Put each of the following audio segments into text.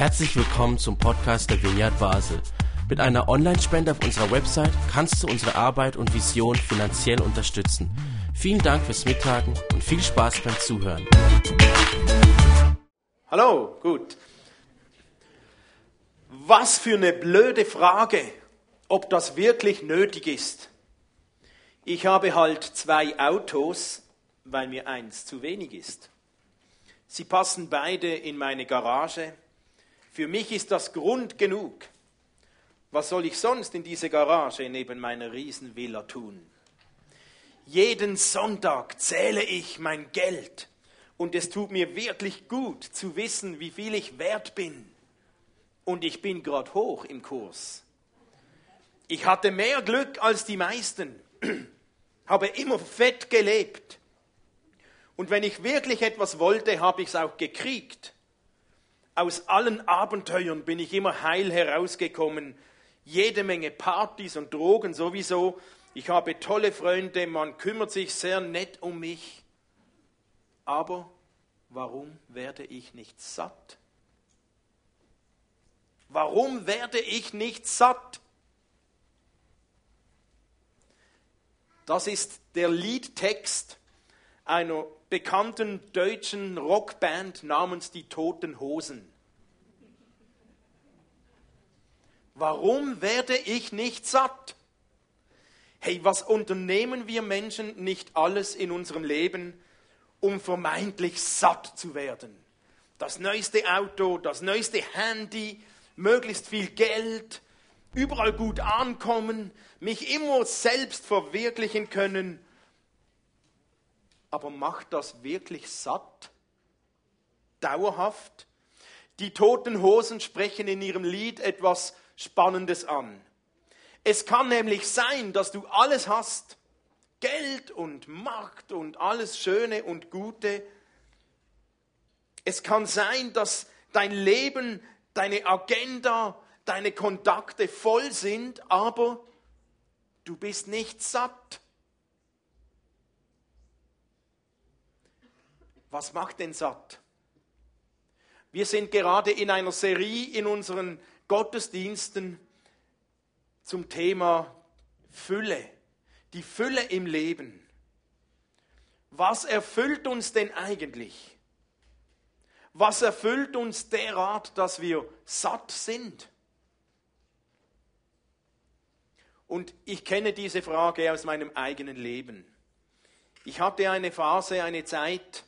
Herzlich willkommen zum Podcast der Vineyard Basel. Mit einer Online-Spende auf unserer Website kannst du unsere Arbeit und Vision finanziell unterstützen. Vielen Dank fürs Mittagen und viel Spaß beim Zuhören. Hallo, gut. Was für eine blöde Frage, ob das wirklich nötig ist. Ich habe halt zwei Autos, weil mir eins zu wenig ist. Sie passen beide in meine Garage. Für mich ist das Grund genug. Was soll ich sonst in diese Garage neben meiner Riesenvilla tun? Jeden Sonntag zähle ich mein Geld und es tut mir wirklich gut zu wissen, wie viel ich wert bin. Und ich bin gerade hoch im Kurs. Ich hatte mehr Glück als die meisten, habe immer fett gelebt. Und wenn ich wirklich etwas wollte, habe ich es auch gekriegt. Aus allen Abenteuern bin ich immer heil herausgekommen. Jede Menge Partys und Drogen sowieso. Ich habe tolle Freunde, man kümmert sich sehr nett um mich. Aber warum werde ich nicht satt? Warum werde ich nicht satt? Das ist der Liedtext einer bekannten deutschen Rockband namens Die Toten Hosen. Warum werde ich nicht satt? Hey, was unternehmen wir Menschen nicht alles in unserem Leben, um vermeintlich satt zu werden? Das neueste Auto, das neueste Handy, möglichst viel Geld, überall gut ankommen, mich immer selbst verwirklichen können aber macht das wirklich satt? Dauerhaft? Die toten Hosen sprechen in ihrem Lied etwas Spannendes an. Es kann nämlich sein, dass du alles hast, Geld und Macht und alles Schöne und Gute. Es kann sein, dass dein Leben, deine Agenda, deine Kontakte voll sind, aber du bist nicht satt. Was macht denn satt? Wir sind gerade in einer Serie in unseren Gottesdiensten zum Thema Fülle, die Fülle im Leben. Was erfüllt uns denn eigentlich? Was erfüllt uns derart, dass wir satt sind? Und ich kenne diese Frage aus meinem eigenen Leben. Ich hatte eine Phase, eine Zeit,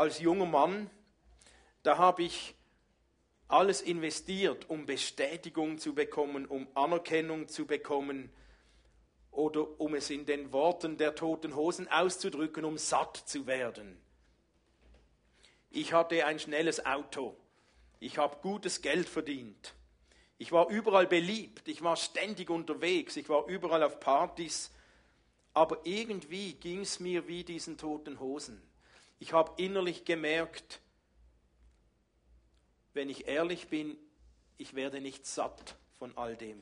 als junger Mann, da habe ich alles investiert, um Bestätigung zu bekommen, um Anerkennung zu bekommen oder um es in den Worten der toten Hosen auszudrücken, um satt zu werden. Ich hatte ein schnelles Auto. Ich habe gutes Geld verdient. Ich war überall beliebt. Ich war ständig unterwegs. Ich war überall auf Partys. Aber irgendwie ging es mir wie diesen toten Hosen. Ich habe innerlich gemerkt, wenn ich ehrlich bin, ich werde nicht satt von all dem.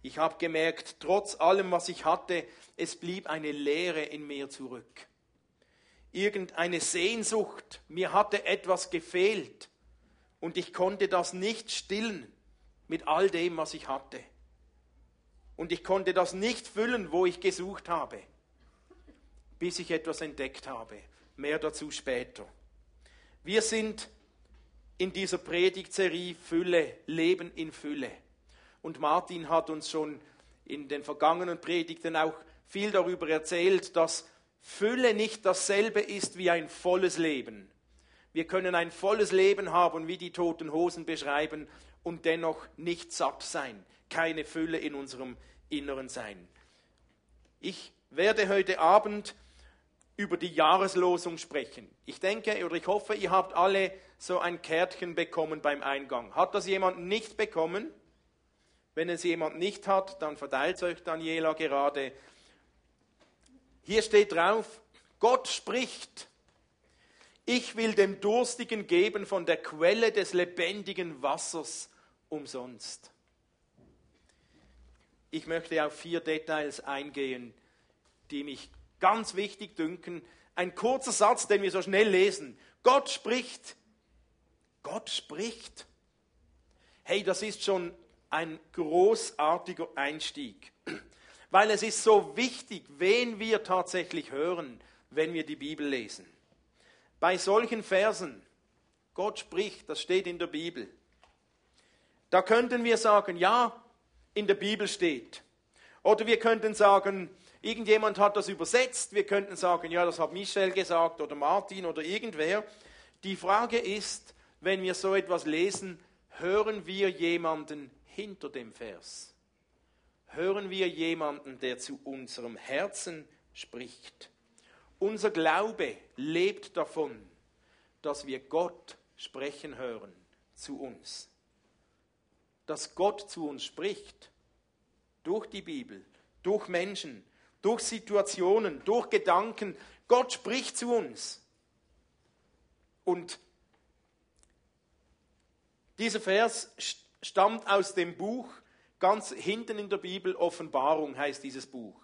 Ich habe gemerkt, trotz allem, was ich hatte, es blieb eine Leere in mir zurück. Irgendeine Sehnsucht, mir hatte etwas gefehlt und ich konnte das nicht stillen mit all dem, was ich hatte. Und ich konnte das nicht füllen, wo ich gesucht habe bis ich etwas entdeckt habe. Mehr dazu später. Wir sind in dieser Predigtserie Fülle, Leben in Fülle. Und Martin hat uns schon in den vergangenen Predigten auch viel darüber erzählt, dass Fülle nicht dasselbe ist wie ein volles Leben. Wir können ein volles Leben haben, wie die toten Hosen beschreiben, und dennoch nicht satt sein, keine Fülle in unserem Inneren sein. Ich werde heute Abend über die Jahreslosung sprechen. Ich denke oder ich hoffe, ihr habt alle so ein Kärtchen bekommen beim Eingang. Hat das jemand nicht bekommen? Wenn es jemand nicht hat, dann verteilt euch Daniela gerade. Hier steht drauf, Gott spricht. Ich will dem Durstigen geben von der Quelle des lebendigen Wassers umsonst. Ich möchte auf vier Details eingehen, die mich ganz wichtig dünken, ein kurzer Satz, den wir so schnell lesen. Gott spricht, Gott spricht. Hey, das ist schon ein großartiger Einstieg, weil es ist so wichtig, wen wir tatsächlich hören, wenn wir die Bibel lesen. Bei solchen Versen, Gott spricht, das steht in der Bibel, da könnten wir sagen, ja, in der Bibel steht. Oder wir könnten sagen, irgendjemand hat das übersetzt. Wir könnten sagen, ja, das hat Michel gesagt oder Martin oder irgendwer. Die Frage ist, wenn wir so etwas lesen, hören wir jemanden hinter dem Vers? Hören wir jemanden, der zu unserem Herzen spricht? Unser Glaube lebt davon, dass wir Gott sprechen hören zu uns. Dass Gott zu uns spricht durch die Bibel, durch Menschen, durch Situationen, durch Gedanken. Gott spricht zu uns. Und dieser Vers stammt aus dem Buch, ganz hinten in der Bibel, Offenbarung heißt dieses Buch.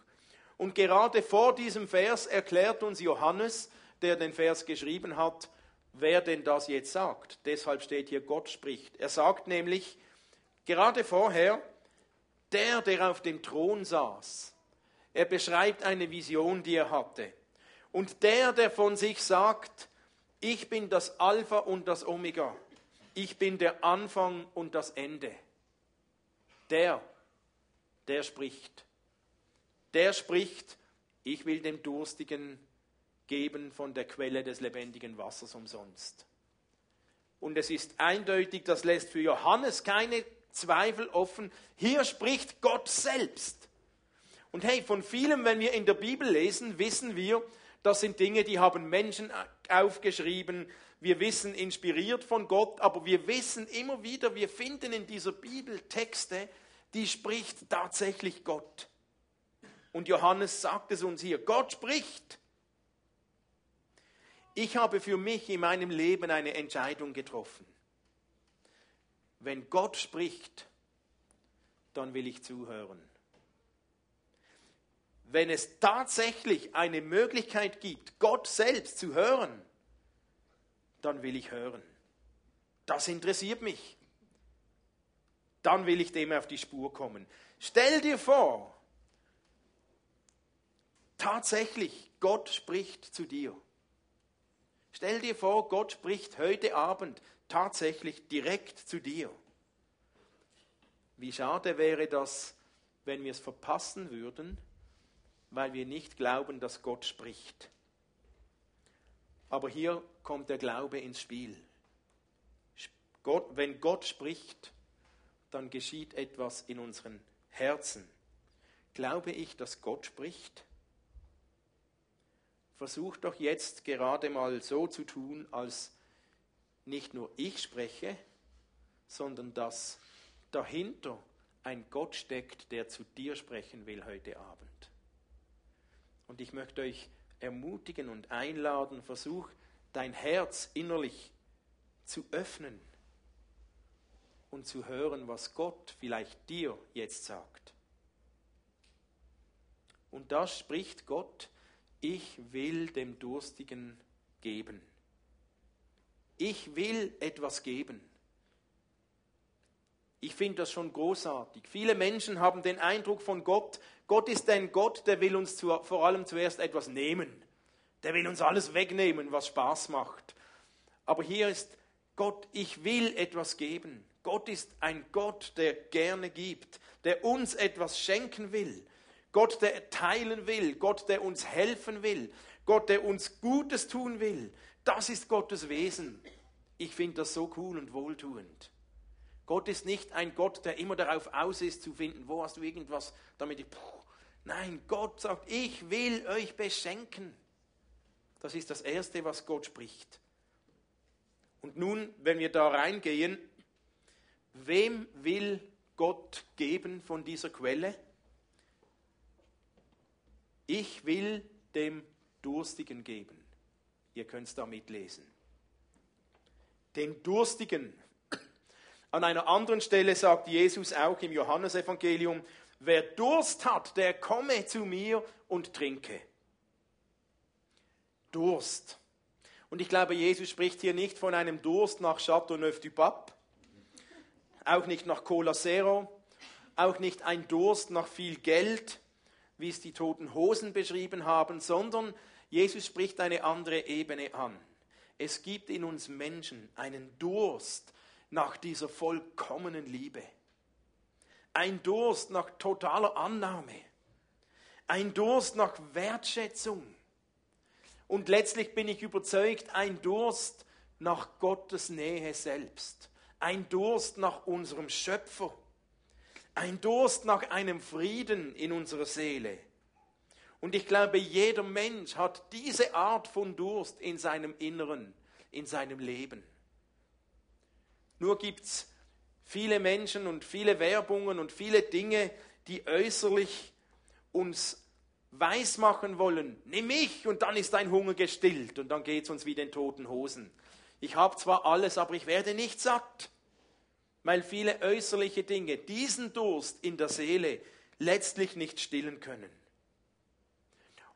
Und gerade vor diesem Vers erklärt uns Johannes, der den Vers geschrieben hat, wer denn das jetzt sagt. Deshalb steht hier, Gott spricht. Er sagt nämlich, gerade vorher, der, der auf dem Thron saß, er beschreibt eine Vision, die er hatte. Und der, der von sich sagt, ich bin das Alpha und das Omega, ich bin der Anfang und das Ende, der, der spricht. Der spricht, ich will dem Durstigen geben von der Quelle des lebendigen Wassers umsonst. Und es ist eindeutig, das lässt für Johannes keine Zweifel offen. Hier spricht Gott selbst. Und hey, von vielem, wenn wir in der Bibel lesen, wissen wir, das sind Dinge, die haben Menschen aufgeschrieben. Wir wissen, inspiriert von Gott, aber wir wissen immer wieder, wir finden in dieser Bibel Texte, die spricht tatsächlich Gott. Und Johannes sagt es uns hier, Gott spricht. Ich habe für mich in meinem Leben eine Entscheidung getroffen. Wenn Gott spricht, dann will ich zuhören. Wenn es tatsächlich eine Möglichkeit gibt, Gott selbst zu hören, dann will ich hören. Das interessiert mich. Dann will ich dem auf die Spur kommen. Stell dir vor, tatsächlich, Gott spricht zu dir. Stell dir vor, Gott spricht heute Abend tatsächlich direkt zu dir. Wie schade wäre das, wenn wir es verpassen würden, weil wir nicht glauben, dass Gott spricht. Aber hier kommt der Glaube ins Spiel. Gott, wenn Gott spricht, dann geschieht etwas in unseren Herzen. Glaube ich, dass Gott spricht? Versuch doch jetzt gerade mal so zu tun, als nicht nur ich spreche, sondern dass dahinter ein Gott steckt, der zu dir sprechen will heute Abend. Und ich möchte euch ermutigen und einladen, versuch dein Herz innerlich zu öffnen und zu hören, was Gott vielleicht dir jetzt sagt. Und da spricht Gott, ich will dem Durstigen geben. Ich will etwas geben. Ich finde das schon großartig. Viele Menschen haben den Eindruck von Gott, Gott ist ein Gott, der will uns zu, vor allem zuerst etwas nehmen. Der will uns alles wegnehmen, was Spaß macht. Aber hier ist Gott, ich will etwas geben. Gott ist ein Gott, der gerne gibt, der uns etwas schenken will. Gott, der teilen will. Gott, der uns helfen will. Gott, der uns Gutes tun will. Das ist Gottes Wesen. Ich finde das so cool und wohltuend. Gott ist nicht ein Gott, der immer darauf aus ist zu finden, wo hast du irgendwas, damit ich. Nein, Gott sagt, ich will euch beschenken. Das ist das Erste, was Gott spricht. Und nun, wenn wir da reingehen, wem will Gott geben von dieser Quelle? Ich will dem Durstigen geben. Ihr könnt es da mitlesen. Den Durstigen an einer anderen Stelle sagt Jesus auch im Johannesevangelium, wer Durst hat, der komme zu mir und trinke. Durst. Und ich glaube, Jesus spricht hier nicht von einem Durst nach Chateauneuf du Pape, auch nicht nach Cola Zero, auch nicht ein Durst nach viel Geld, wie es die toten Hosen beschrieben haben, sondern Jesus spricht eine andere Ebene an. Es gibt in uns Menschen einen Durst nach dieser vollkommenen Liebe. Ein Durst nach totaler Annahme. Ein Durst nach Wertschätzung. Und letztlich bin ich überzeugt, ein Durst nach Gottes Nähe selbst. Ein Durst nach unserem Schöpfer. Ein Durst nach einem Frieden in unserer Seele. Und ich glaube, jeder Mensch hat diese Art von Durst in seinem Inneren, in seinem Leben. Nur gibt es viele Menschen und viele Werbungen und viele Dinge, die äußerlich uns weismachen wollen, nimm mich und dann ist dein Hunger gestillt und dann geht es uns wie den toten Hosen. Ich habe zwar alles, aber ich werde nicht satt, weil viele äußerliche Dinge diesen Durst in der Seele letztlich nicht stillen können.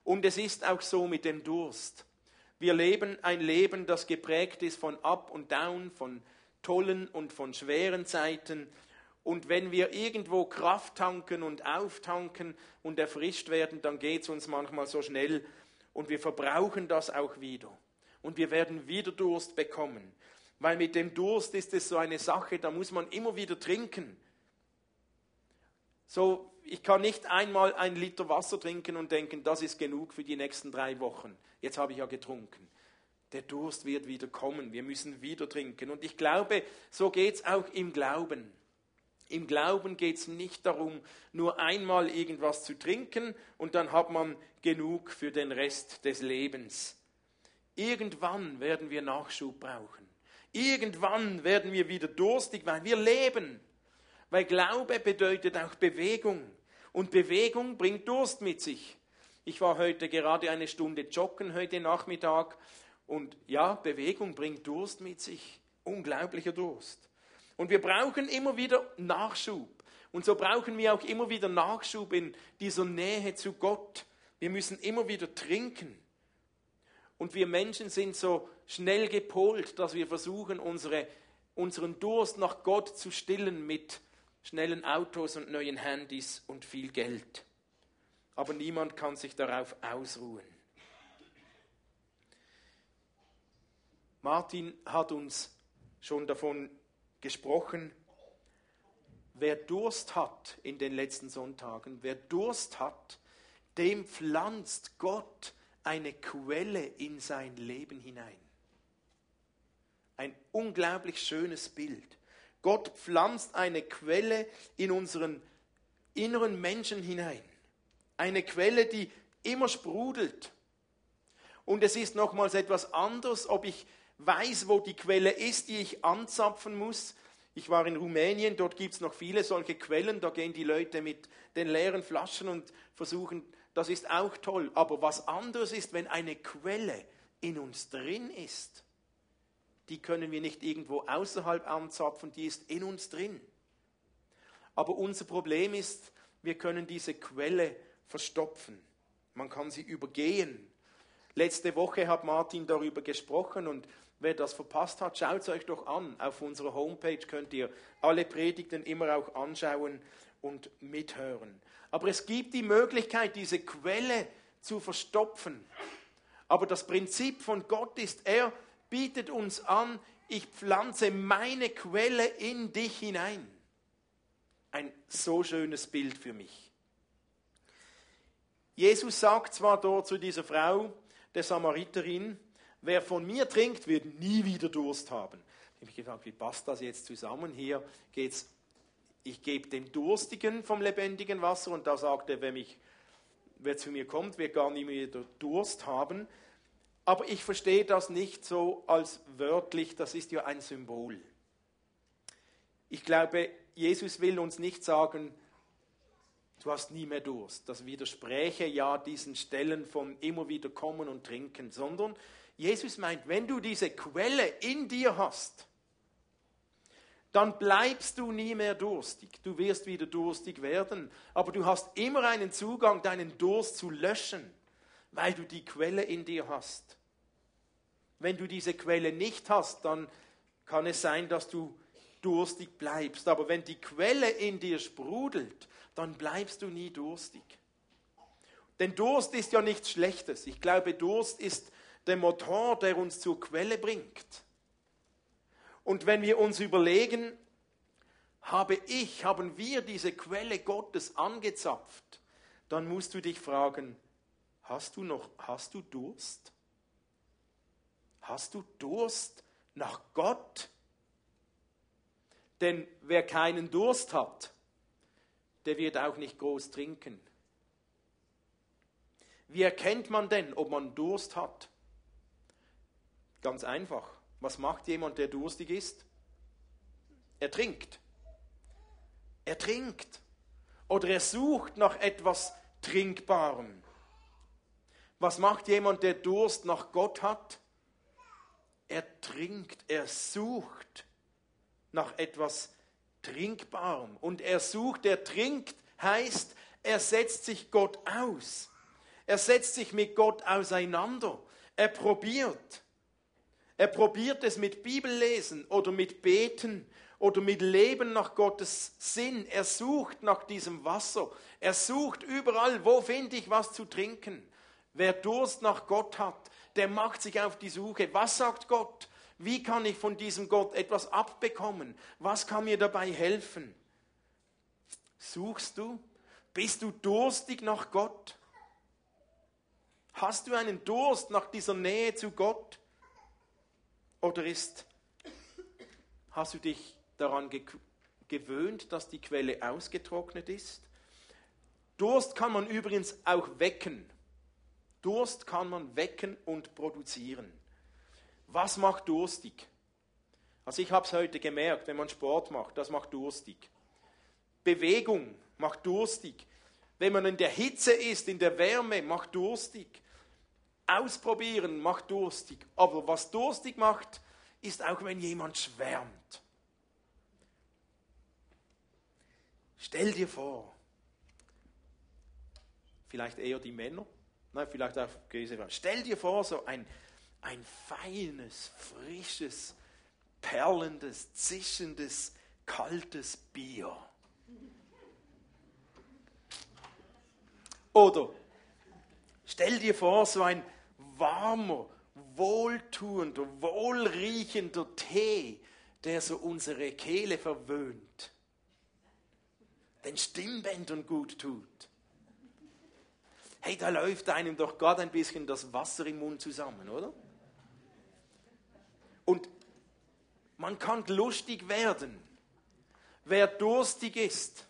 Und es ist auch so mit dem Durst. Wir leben ein Leben, das geprägt ist von Up und Down, von tollen und von schweren Zeiten. Und wenn wir irgendwo Kraft tanken und auftanken und erfrischt werden, dann geht es uns manchmal so schnell und wir verbrauchen das auch wieder. Und wir werden wieder Durst bekommen. Weil mit dem Durst ist es so eine Sache, da muss man immer wieder trinken. So ich kann nicht einmal ein Liter Wasser trinken und denken, das ist genug für die nächsten drei Wochen. Jetzt habe ich ja getrunken. Der Durst wird wieder kommen. Wir müssen wieder trinken. Und ich glaube, so geht es auch im Glauben. Im Glauben geht es nicht darum, nur einmal irgendwas zu trinken und dann hat man genug für den Rest des Lebens. Irgendwann werden wir Nachschub brauchen. Irgendwann werden wir wieder durstig, weil wir leben. Weil Glaube bedeutet auch Bewegung. Und Bewegung bringt Durst mit sich. Ich war heute gerade eine Stunde joggen, heute Nachmittag. Und ja, Bewegung bringt Durst mit sich. Unglaublicher Durst. Und wir brauchen immer wieder Nachschub. Und so brauchen wir auch immer wieder Nachschub in dieser Nähe zu Gott. Wir müssen immer wieder trinken. Und wir Menschen sind so schnell gepolt, dass wir versuchen, unsere, unseren Durst nach Gott zu stillen mit schnellen Autos und neuen Handys und viel Geld. Aber niemand kann sich darauf ausruhen. Martin hat uns schon davon gesprochen, wer Durst hat in den letzten Sonntagen, wer Durst hat, dem pflanzt Gott eine Quelle in sein Leben hinein. Ein unglaublich schönes Bild. Gott pflanzt eine Quelle in unseren inneren Menschen hinein. Eine Quelle, die immer sprudelt. Und es ist nochmals etwas anderes, ob ich weiß, wo die Quelle ist, die ich anzapfen muss. Ich war in Rumänien, dort gibt es noch viele solche Quellen, da gehen die Leute mit den leeren Flaschen und versuchen, das ist auch toll. Aber was anderes ist, wenn eine Quelle in uns drin ist die können wir nicht irgendwo außerhalb anzapfen, die ist in uns drin. Aber unser Problem ist, wir können diese Quelle verstopfen. Man kann sie übergehen. Letzte Woche hat Martin darüber gesprochen und wer das verpasst hat, schaut es euch doch an. Auf unserer Homepage könnt ihr alle Predigten immer auch anschauen und mithören. Aber es gibt die Möglichkeit, diese Quelle zu verstopfen. Aber das Prinzip von Gott ist, er bietet uns an, ich pflanze meine Quelle in dich hinein. Ein so schönes Bild für mich. Jesus sagt zwar dort zu dieser Frau, der Samariterin, wer von mir trinkt, wird nie wieder Durst haben. Ich habe mich gefragt, wie passt das jetzt zusammen? Hier geht es, ich gebe dem Durstigen vom lebendigen Wasser und da sagt er, wer, mich, wer zu mir kommt, wird gar nie wieder Durst haben. Aber ich verstehe das nicht so als wörtlich, das ist ja ein Symbol. Ich glaube, Jesus will uns nicht sagen, du hast nie mehr Durst. Das widerspräche ja diesen Stellen von immer wieder kommen und trinken, sondern Jesus meint, wenn du diese Quelle in dir hast, dann bleibst du nie mehr durstig. Du wirst wieder durstig werden, aber du hast immer einen Zugang, deinen Durst zu löschen weil du die Quelle in dir hast. Wenn du diese Quelle nicht hast, dann kann es sein, dass du durstig bleibst. Aber wenn die Quelle in dir sprudelt, dann bleibst du nie durstig. Denn Durst ist ja nichts Schlechtes. Ich glaube, Durst ist der Motor, der uns zur Quelle bringt. Und wenn wir uns überlegen, habe ich, haben wir diese Quelle Gottes angezapft, dann musst du dich fragen, hast du noch, hast du Durst? Hast du Durst nach Gott? Denn wer keinen Durst hat, der wird auch nicht groß trinken. Wie erkennt man denn, ob man Durst hat? Ganz einfach. Was macht jemand, der durstig ist? Er trinkt. Er trinkt. Oder er sucht nach etwas Trinkbarem. Was macht jemand, der Durst nach Gott hat? Er trinkt, er sucht nach etwas Trinkbarem. Und er sucht, er trinkt, heißt, er setzt sich Gott aus. Er setzt sich mit Gott auseinander. Er probiert. Er probiert es mit Bibellesen oder mit Beten oder mit Leben nach Gottes Sinn. Er sucht nach diesem Wasser. Er sucht überall, wo finde ich was zu trinken. Wer Durst nach Gott hat, der macht sich auf die Suche. Was sagt Gott? Wie kann ich von diesem Gott etwas abbekommen? Was kann mir dabei helfen? Suchst du? Bist du durstig nach Gott? Hast du einen Durst nach dieser Nähe zu Gott? Oder ist, hast du dich daran gewöhnt, dass die Quelle ausgetrocknet ist? Durst kann man übrigens auch wecken. Durst kann man wecken und produzieren. Was macht durstig? Also ich habe es heute gemerkt, wenn man Sport macht, das macht durstig. Bewegung macht durstig. Wenn man in der Hitze ist, in der Wärme, macht durstig. Ausprobieren macht durstig. Aber was durstig macht, ist auch wenn jemand schwärmt. Stell dir vor, vielleicht eher die Männer, nein, vielleicht auch Grieche, stell dir vor, so ein, ein feines, frisches, perlendes, zischendes, kaltes Bier. Oder stell dir vor, so ein warmer, wohltuender, wohlriechender Tee, der so unsere Kehle verwöhnt, den Stimmbändern gut tut. Hey, da läuft einem doch gerade ein bisschen das Wasser im Mund zusammen, oder? Und man kann lustig werden. Wer durstig ist,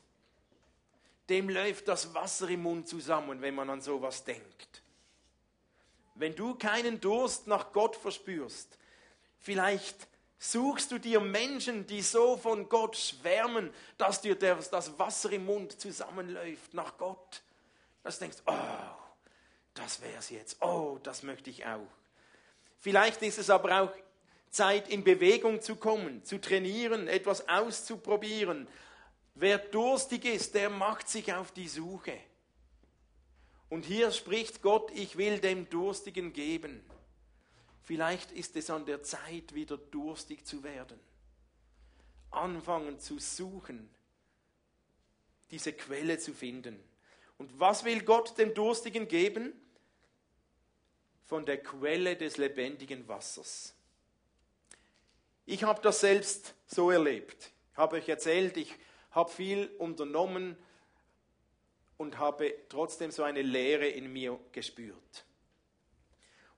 dem läuft das Wasser im Mund zusammen, wenn man an sowas denkt. Wenn du keinen Durst nach Gott verspürst, vielleicht suchst du dir Menschen, die so von Gott schwärmen, dass dir das Wasser im Mund zusammenläuft nach Gott. Dass du denkst, oh, das wäre es jetzt. Oh, das möchte ich auch. Vielleicht ist es aber auch Zeit, in Bewegung zu kommen, zu trainieren, etwas auszuprobieren. Wer durstig ist, der macht sich auf die Suche. Und hier spricht Gott, ich will dem Durstigen geben. Vielleicht ist es an der Zeit, wieder durstig zu werden. Anfangen zu suchen, diese Quelle zu finden. Und was will Gott dem Durstigen geben? Von der Quelle des lebendigen Wassers. Ich habe das selbst so erlebt. Ich habe euch erzählt, ich habe viel unternommen und habe trotzdem so eine Leere in mir gespürt.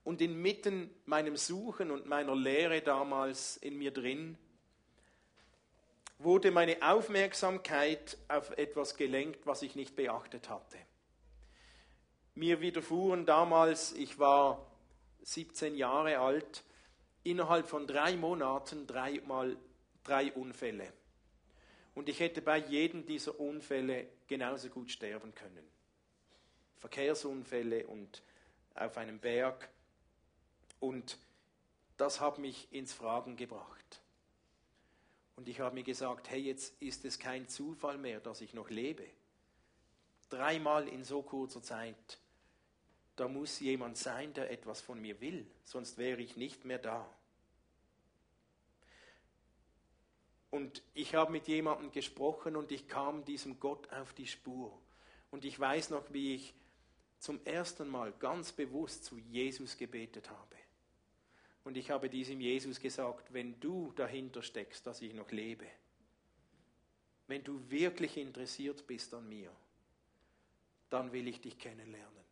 Und inmitten meinem Suchen und meiner Leere damals in mir drin, wurde meine Aufmerksamkeit auf etwas gelenkt, was ich nicht beachtet hatte. Mir widerfuhren damals, ich war 17 Jahre alt, innerhalb von drei Monaten dreimal drei Unfälle. Und ich hätte bei jedem dieser Unfälle genauso gut sterben können. Verkehrsunfälle und auf einem Berg. Und das hat mich ins Fragen gebracht. Und ich habe mir gesagt, hey, jetzt ist es kein Zufall mehr, dass ich noch lebe. Dreimal in so kurzer Zeit. da muss jemand sein, der etwas von mir will, sonst wäre ich nicht mehr da. Und ich habe mit jemandem gesprochen und ich kam diesem Gott auf die Spur. Und ich weiß noch, wie ich zum ersten Mal ganz bewusst zu Jesus gebetet habe. Und ich habe diesem Jesus gesagt, wenn du dahinter steckst, dass ich noch lebe, wenn du wirklich interessiert bist an mir, dann will ich dich kennenlernen.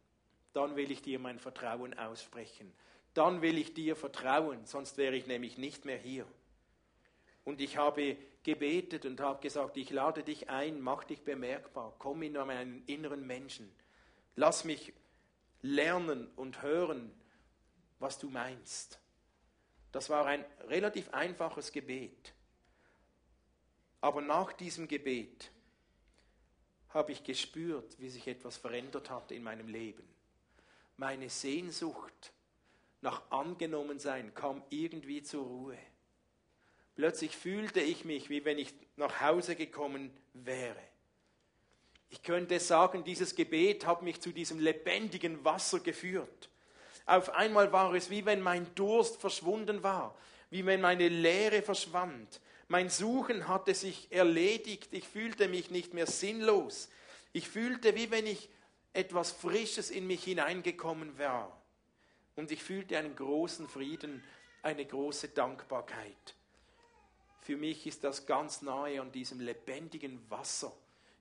Dann will ich dir mein Vertrauen aussprechen. Dann will ich dir vertrauen, sonst wäre ich nämlich nicht mehr hier. Und ich habe gebetet und habe gesagt, ich lade dich ein, mach dich bemerkbar, komm in meinen inneren Menschen. Lass mich lernen und hören, was du meinst. Das war ein relativ einfaches Gebet. Aber nach diesem Gebet habe ich gespürt, wie sich etwas verändert hat in meinem Leben. Meine Sehnsucht nach Angenommensein kam irgendwie zur Ruhe. Plötzlich fühlte ich mich, wie wenn ich nach Hause gekommen wäre. Ich könnte sagen, dieses Gebet hat mich zu diesem lebendigen Wasser geführt. Auf einmal war es wie wenn mein Durst verschwunden war, wie wenn meine Leere verschwand. Mein Suchen hatte sich erledigt. Ich fühlte mich nicht mehr sinnlos. Ich fühlte, wie wenn ich etwas Frisches in mich hineingekommen war. Und ich fühlte einen großen Frieden, eine große Dankbarkeit. Für mich ist das ganz nahe an diesem lebendigen Wasser,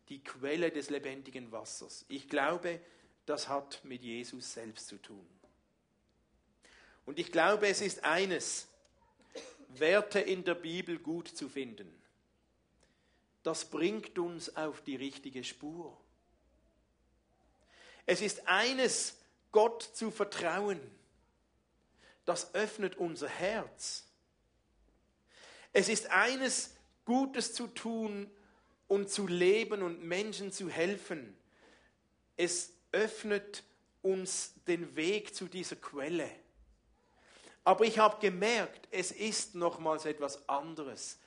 die Quelle des lebendigen Wassers. Ich glaube, das hat mit Jesus selbst zu tun. Und ich glaube, es ist eines, Werte in der Bibel gut zu finden. Das bringt uns auf die richtige Spur. Es ist eines, Gott zu vertrauen. Das öffnet unser Herz. Es ist eines, Gutes zu tun und zu leben und Menschen zu helfen. Es öffnet uns den Weg zu dieser Quelle. Aber ich habe gemerkt, es ist nochmals etwas anderes,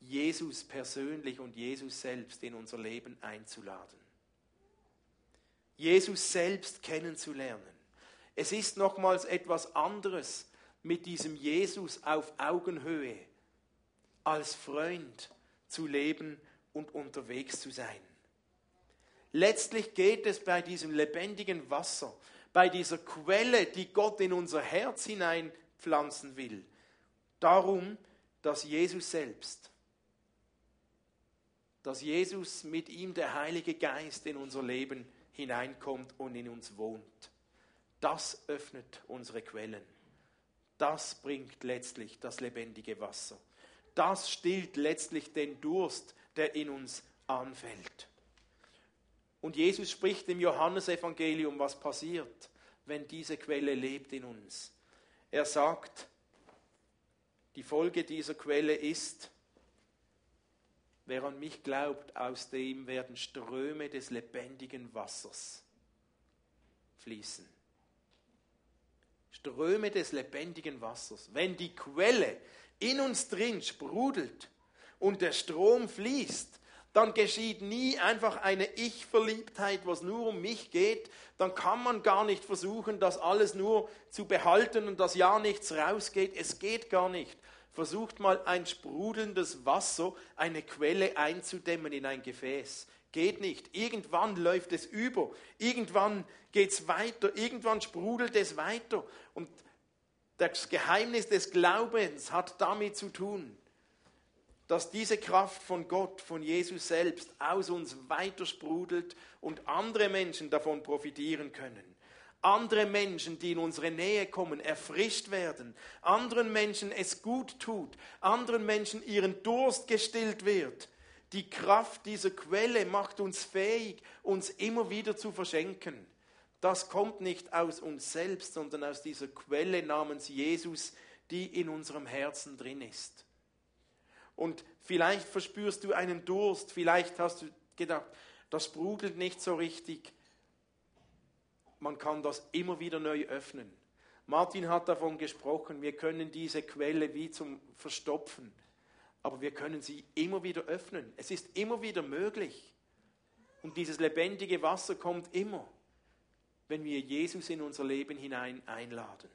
Jesus persönlich und Jesus selbst in unser Leben einzuladen. Jesus selbst kennenzulernen. Es ist nochmals etwas anderes, mit diesem Jesus auf Augenhöhe als Freund zu leben und unterwegs zu sein. Letztlich geht es bei diesem lebendigen Wasser, bei dieser Quelle, die Gott in unser Herz hineinpflanzen will, darum, dass Jesus selbst, dass Jesus mit ihm der Heilige Geist in unser Leben hineinkommt und in uns wohnt. Das öffnet unsere Quellen. Das bringt letztlich das lebendige Wasser. Das stillt letztlich den Durst, der in uns anfällt. Und Jesus spricht im Johannesevangelium, was passiert, wenn diese Quelle lebt in uns. Er sagt, die Folge dieser Quelle ist, wer an mich glaubt, aus dem werden Ströme des lebendigen Wassers fließen. Ströme des lebendigen Wassers. Wenn die Quelle in uns drin sprudelt und der Strom fließt, dann geschieht nie einfach eine Ich-Verliebtheit, was nur um mich geht. Dann kann man gar nicht versuchen, das alles nur zu behalten und dass ja nichts rausgeht. Es geht gar nicht. Versucht mal ein sprudelndes Wasser, eine Quelle einzudämmen in ein Gefäß. Geht nicht. Irgendwann läuft es über. Irgendwann geht es weiter. Irgendwann sprudelt es weiter. Und das Geheimnis des Glaubens hat damit zu tun, dass diese Kraft von Gott, von Jesus selbst aus uns weiter sprudelt und andere Menschen davon profitieren können. Andere Menschen, die in unsere Nähe kommen, erfrischt werden. Anderen Menschen es gut tut. Anderen Menschen ihren Durst gestillt wird die Kraft dieser Quelle macht uns fähig, uns immer wieder zu verschenken. Das kommt nicht aus uns selbst, sondern aus dieser Quelle namens Jesus, die in unserem Herzen drin ist. Und vielleicht verspürst du einen Durst, vielleicht hast du gedacht, das sprudelt nicht so richtig. Man kann das immer wieder neu öffnen. Martin hat davon gesprochen, wir können diese Quelle wie zum Verstopfen aber wir können sie immer wieder öffnen. Es ist immer wieder möglich. Und dieses lebendige Wasser kommt immer, wenn wir Jesus in unser Leben hinein einladen.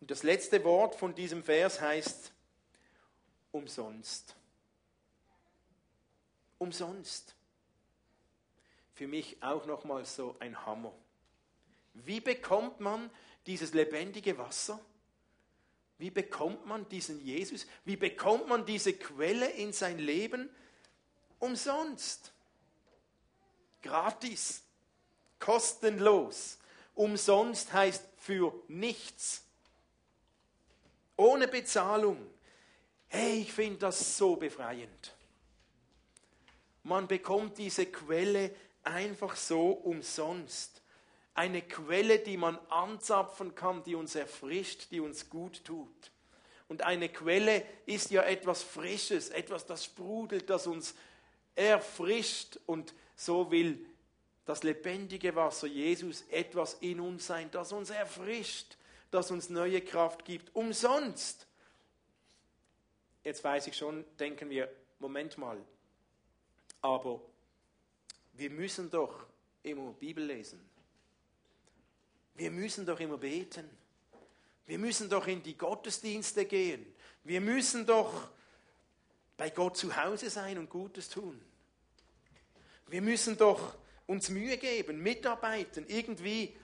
Und das letzte Wort von diesem Vers heißt umsonst. Umsonst. Für mich auch nochmal so ein Hammer. Wie bekommt man dieses lebendige Wasser? Wie bekommt man diesen Jesus? Wie bekommt man diese Quelle in sein Leben? Umsonst. Gratis. Kostenlos. Umsonst heißt für nichts. Ohne Bezahlung. Hey, ich finde das so befreiend. Man bekommt diese Quelle einfach so umsonst. Eine Quelle, die man anzapfen kann, die uns erfrischt, die uns gut tut. Und eine Quelle ist ja etwas Frisches, etwas, das sprudelt, das uns erfrischt. Und so will das lebendige Wasser Jesus etwas in uns sein, das uns erfrischt, das uns neue Kraft gibt. Umsonst. Jetzt weiß ich schon, denken wir, Moment mal, aber wir müssen doch immer Bibel lesen. Wir müssen doch immer beten. Wir müssen doch in die Gottesdienste gehen. Wir müssen doch bei Gott zu Hause sein und Gutes tun. Wir müssen doch uns Mühe geben, mitarbeiten. Irgendwie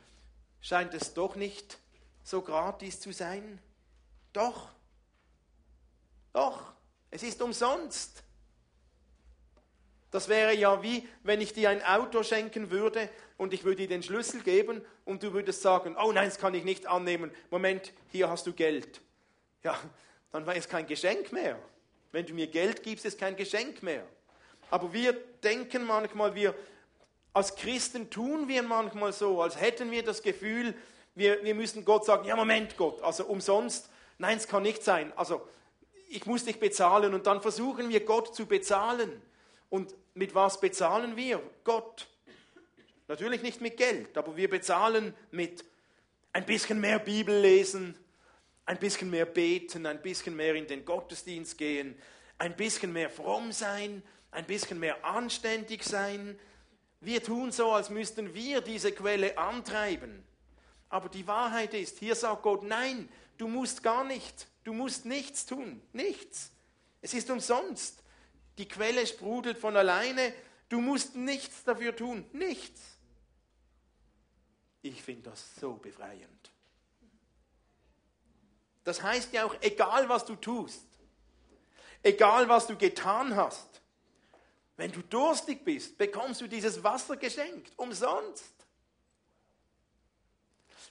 scheint es doch nicht so gratis zu sein. Doch, doch, es ist umsonst. Das wäre ja wie, wenn ich dir ein Auto schenken würde und ich würde dir den Schlüssel geben und du würdest sagen, oh nein, das kann ich nicht annehmen. Moment, hier hast du Geld. Ja, dann war es kein Geschenk mehr. Wenn du mir Geld gibst, ist kein Geschenk mehr. Aber wir denken manchmal, wir als Christen tun wir manchmal so, als hätten wir das Gefühl, wir, wir müssen Gott sagen, ja Moment Gott, also umsonst, nein, es kann nicht sein. Also ich muss dich bezahlen und dann versuchen wir Gott zu bezahlen. Und mit was bezahlen wir? Gott. Natürlich nicht mit Geld, aber wir bezahlen mit ein bisschen mehr Bibel lesen, ein bisschen mehr beten, ein bisschen mehr in den Gottesdienst gehen, ein bisschen mehr fromm sein, ein bisschen mehr anständig sein. Wir tun so, als müssten wir diese Quelle antreiben. Aber die Wahrheit ist, hier sagt Gott, nein, du musst gar nicht, du musst nichts tun, nichts. Es ist umsonst. Die Quelle sprudelt von alleine. Du musst nichts dafür tun. Nichts. Ich finde das so befreiend. Das heißt ja auch, egal was du tust, egal was du getan hast, wenn du durstig bist, bekommst du dieses Wasser geschenkt, umsonst.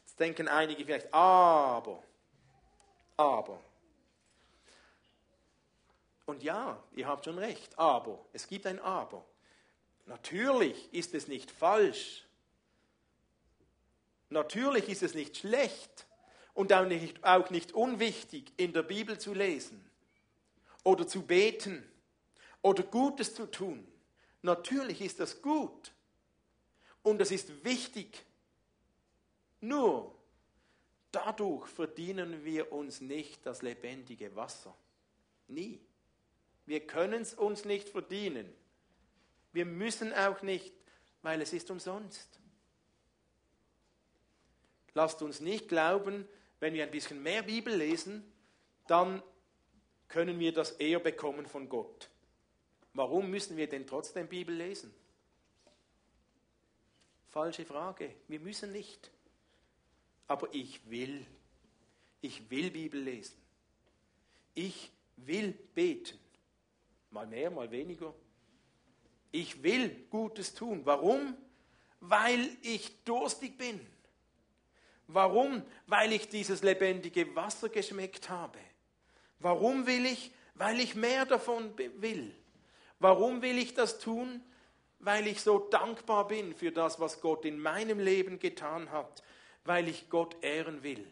Jetzt denken einige vielleicht, aber, aber, und ja, ihr habt schon recht, aber, es gibt ein Aber. Natürlich ist es nicht falsch. Natürlich ist es nicht schlecht und auch nicht, auch nicht unwichtig, in der Bibel zu lesen oder zu beten oder Gutes zu tun. Natürlich ist das gut und es ist wichtig. Nur dadurch verdienen wir uns nicht das lebendige Wasser. Nie. Wir können es uns nicht verdienen. Wir müssen auch nicht, weil es ist umsonst. Lasst uns nicht glauben, wenn wir ein bisschen mehr Bibel lesen, dann können wir das eher bekommen von Gott. Warum müssen wir denn trotzdem Bibel lesen? Falsche Frage. Wir müssen nicht. Aber ich will. Ich will Bibel lesen. Ich will beten. Mal mehr, mal weniger. Ich will Gutes tun. Warum? Weil ich durstig bin. Warum? Weil ich dieses lebendige Wasser geschmeckt habe. Warum will ich? Weil ich mehr davon will. Warum will ich das tun? Weil ich so dankbar bin für das, was Gott in meinem Leben getan hat. Weil ich Gott ehren will.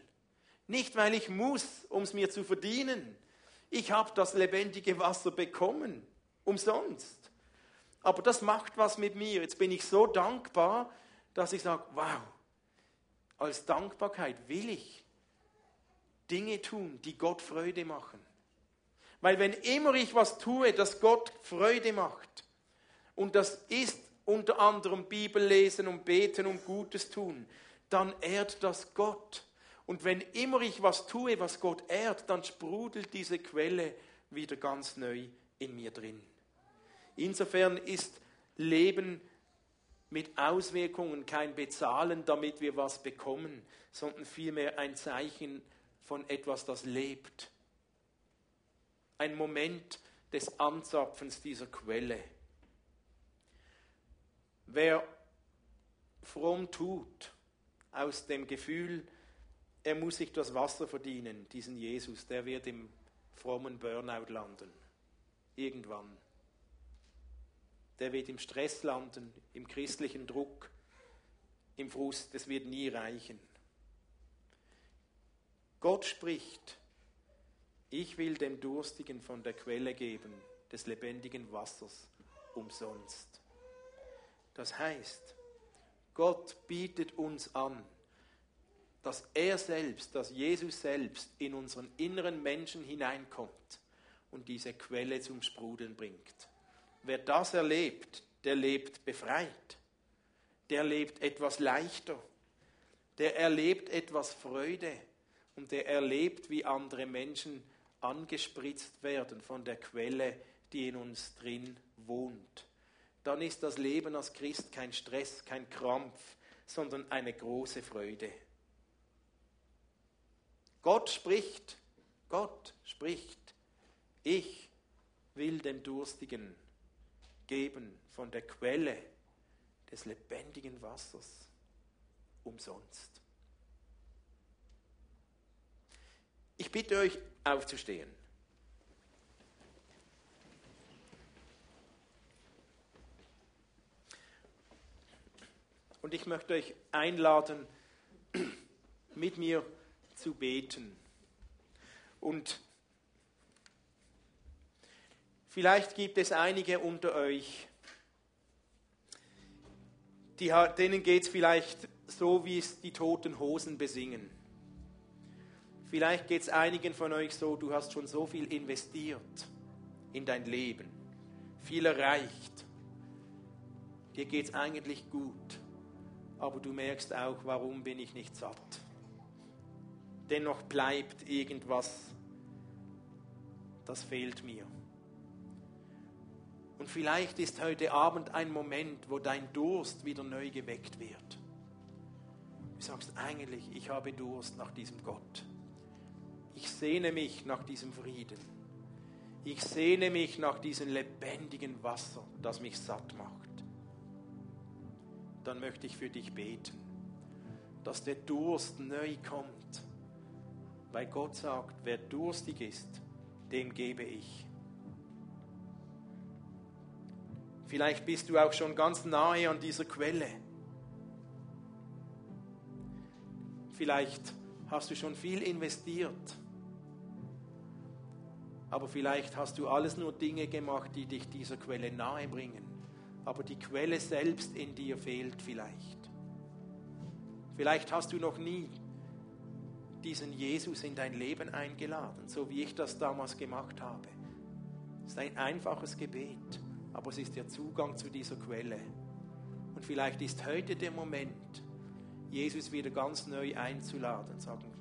Nicht, weil ich muss, um es mir zu verdienen ich habe das lebendige Wasser bekommen, umsonst. Aber das macht was mit mir. Jetzt bin ich so dankbar, dass ich sage, wow, als Dankbarkeit will ich Dinge tun, die Gott Freude machen. Weil wenn immer ich was tue, das Gott Freude macht, und das ist unter anderem Bibel lesen und beten und Gutes tun, dann ehrt das Gott. Und wenn immer ich was tue, was Gott ehrt, dann sprudelt diese Quelle wieder ganz neu in mir drin. Insofern ist Leben mit Auswirkungen kein Bezahlen, damit wir was bekommen, sondern vielmehr ein Zeichen von etwas, das lebt. Ein Moment des Anzapfens dieser Quelle. Wer fromm tut, aus dem Gefühl, er muss sich das Wasser verdienen, diesen Jesus, der wird im frommen Burnout landen. Irgendwann. Der wird im Stress landen, im christlichen Druck, im Frust. Das wird nie reichen. Gott spricht, ich will dem Durstigen von der Quelle geben, des lebendigen Wassers, umsonst. Das heißt, Gott bietet uns an, dass er selbst, dass Jesus selbst in unseren inneren Menschen hineinkommt und diese Quelle zum Sprudeln bringt. Wer das erlebt, der lebt befreit, der lebt etwas leichter, der erlebt etwas Freude und der erlebt, wie andere Menschen angespritzt werden von der Quelle, die in uns drin wohnt. Dann ist das Leben als Christ kein Stress, kein Krampf, sondern eine große Freude. Gott spricht, Gott spricht, ich will dem Durstigen geben von der Quelle des lebendigen Wassers umsonst. Ich bitte euch aufzustehen. Und ich möchte euch einladen, mit mir zu beten. Und vielleicht gibt es einige unter euch, die, denen geht es vielleicht so, wie es die toten Hosen besingen. Vielleicht geht es einigen von euch so, du hast schon so viel investiert in dein Leben, viel erreicht. Dir geht es eigentlich gut, aber du merkst auch, warum bin ich nicht satt dennoch bleibt irgendwas, das fehlt mir. Und vielleicht ist heute Abend ein Moment, wo dein Durst wieder neu geweckt wird. Du sagst eigentlich, ich habe Durst nach diesem Gott. Ich sehne mich nach diesem Frieden. Ich sehne mich nach diesem lebendigen Wasser, das mich satt macht. Dann möchte ich für dich beten, dass der Durst neu kommt weil Gott sagt, wer durstig ist, dem gebe ich. Vielleicht bist du auch schon ganz nahe an dieser Quelle. Vielleicht hast du schon viel investiert. Aber vielleicht hast du alles nur Dinge gemacht, die dich dieser Quelle nahe bringen. Aber die Quelle selbst in dir fehlt vielleicht. Vielleicht hast du noch nie diesen Jesus in dein Leben eingeladen, so wie ich das damals gemacht habe. Es ist ein einfaches Gebet, aber es ist der Zugang zu dieser Quelle. Und vielleicht ist heute der Moment, Jesus wieder ganz neu einzuladen, sagen,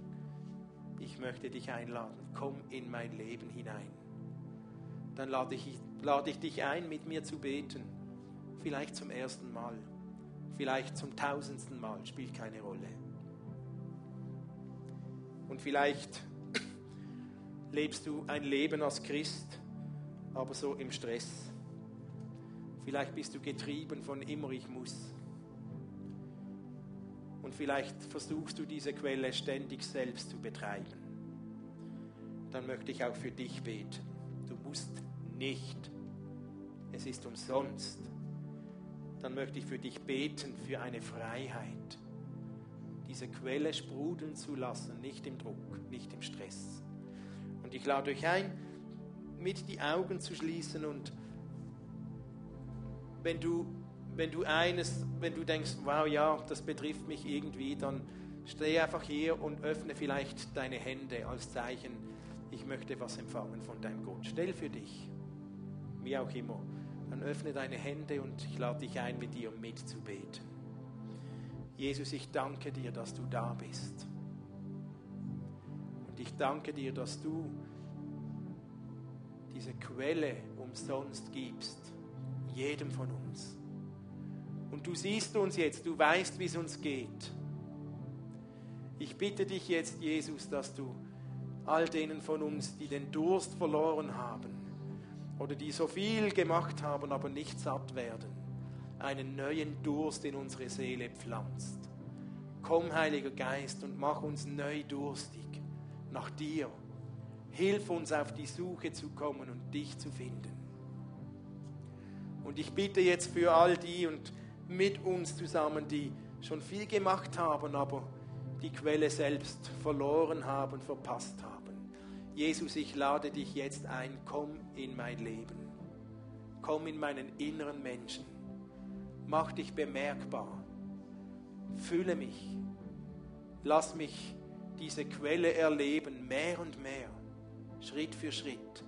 ich möchte dich einladen, komm in mein Leben hinein. Dann lade ich, lade ich dich ein, mit mir zu beten. Vielleicht zum ersten Mal, vielleicht zum tausendsten Mal, spielt keine Rolle. Und vielleicht lebst du ein Leben als Christ, aber so im Stress. Vielleicht bist du getrieben von immer ich muss. Und vielleicht versuchst du diese Quelle ständig selbst zu betreiben. Dann möchte ich auch für dich beten. Du musst nicht. Es ist umsonst. Dann möchte ich für dich beten für eine Freiheit diese Quelle sprudeln zu lassen, nicht im Druck, nicht im Stress. Und ich lade euch ein, mit die Augen zu schließen und wenn du, wenn du eines, wenn du denkst, wow, ja, das betrifft mich irgendwie, dann steh einfach hier und öffne vielleicht deine Hände als Zeichen, ich möchte was empfangen von deinem Gott. Stell für dich, wie auch immer. dann öffne deine Hände und ich lade dich ein, mit dir mitzubeten. Jesus, ich danke dir, dass du da bist. Und ich danke dir, dass du diese Quelle umsonst gibst, jedem von uns. Und du siehst uns jetzt, du weißt, wie es uns geht. Ich bitte dich jetzt, Jesus, dass du all denen von uns, die den Durst verloren haben oder die so viel gemacht haben, aber nicht satt werden, einen neuen Durst in unsere Seele pflanzt. Komm, Heiliger Geist, und mach uns neu durstig nach dir. Hilf uns auf die Suche zu kommen und dich zu finden. Und ich bitte jetzt für all die und mit uns zusammen, die schon viel gemacht haben, aber die Quelle selbst verloren haben, verpasst haben. Jesus, ich lade dich jetzt ein, komm in mein Leben. Komm in meinen inneren Menschen. Mach dich bemerkbar. Fülle mich. Lass mich diese Quelle erleben, mehr und mehr, Schritt für Schritt.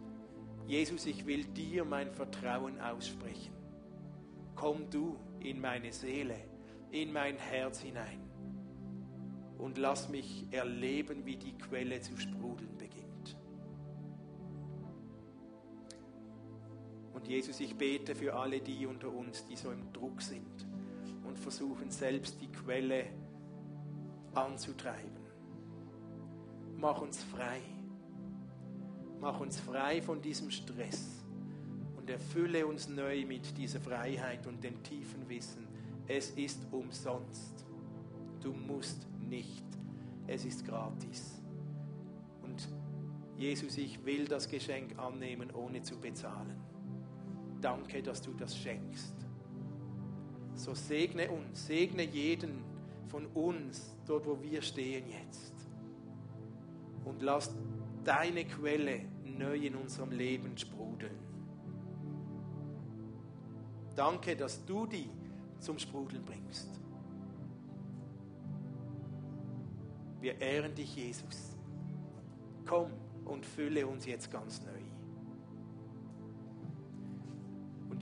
Jesus, ich will dir mein Vertrauen aussprechen. Komm du in meine Seele, in mein Herz hinein und lass mich erleben, wie die Quelle zu sprudeln Und Jesus, ich bete für alle die unter uns, die so im Druck sind und versuchen selbst die Quelle anzutreiben. Mach uns frei. Mach uns frei von diesem Stress und erfülle uns neu mit dieser Freiheit und dem tiefen Wissen, es ist umsonst. Du musst nicht. Es ist gratis. Und Jesus, ich will das Geschenk annehmen, ohne zu bezahlen. Danke, dass du das schenkst. So segne uns, segne jeden von uns dort, wo wir stehen jetzt. Und lass deine Quelle neu in unserem Leben sprudeln. Danke, dass du die zum Sprudeln bringst. Wir ehren dich, Jesus. Komm und fülle uns jetzt ganz neu.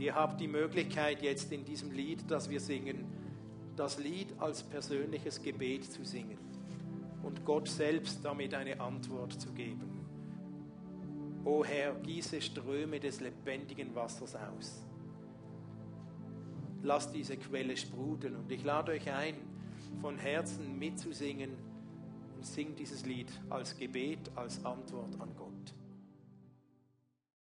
Ihr habt die Möglichkeit jetzt in diesem Lied, das wir singen, das Lied als persönliches Gebet zu singen und Gott selbst damit eine Antwort zu geben. O Herr, gieße Ströme des lebendigen Wassers aus. Lass diese Quelle sprudeln und ich lade euch ein, von Herzen mitzusingen und singt dieses Lied als Gebet, als Antwort an Gott.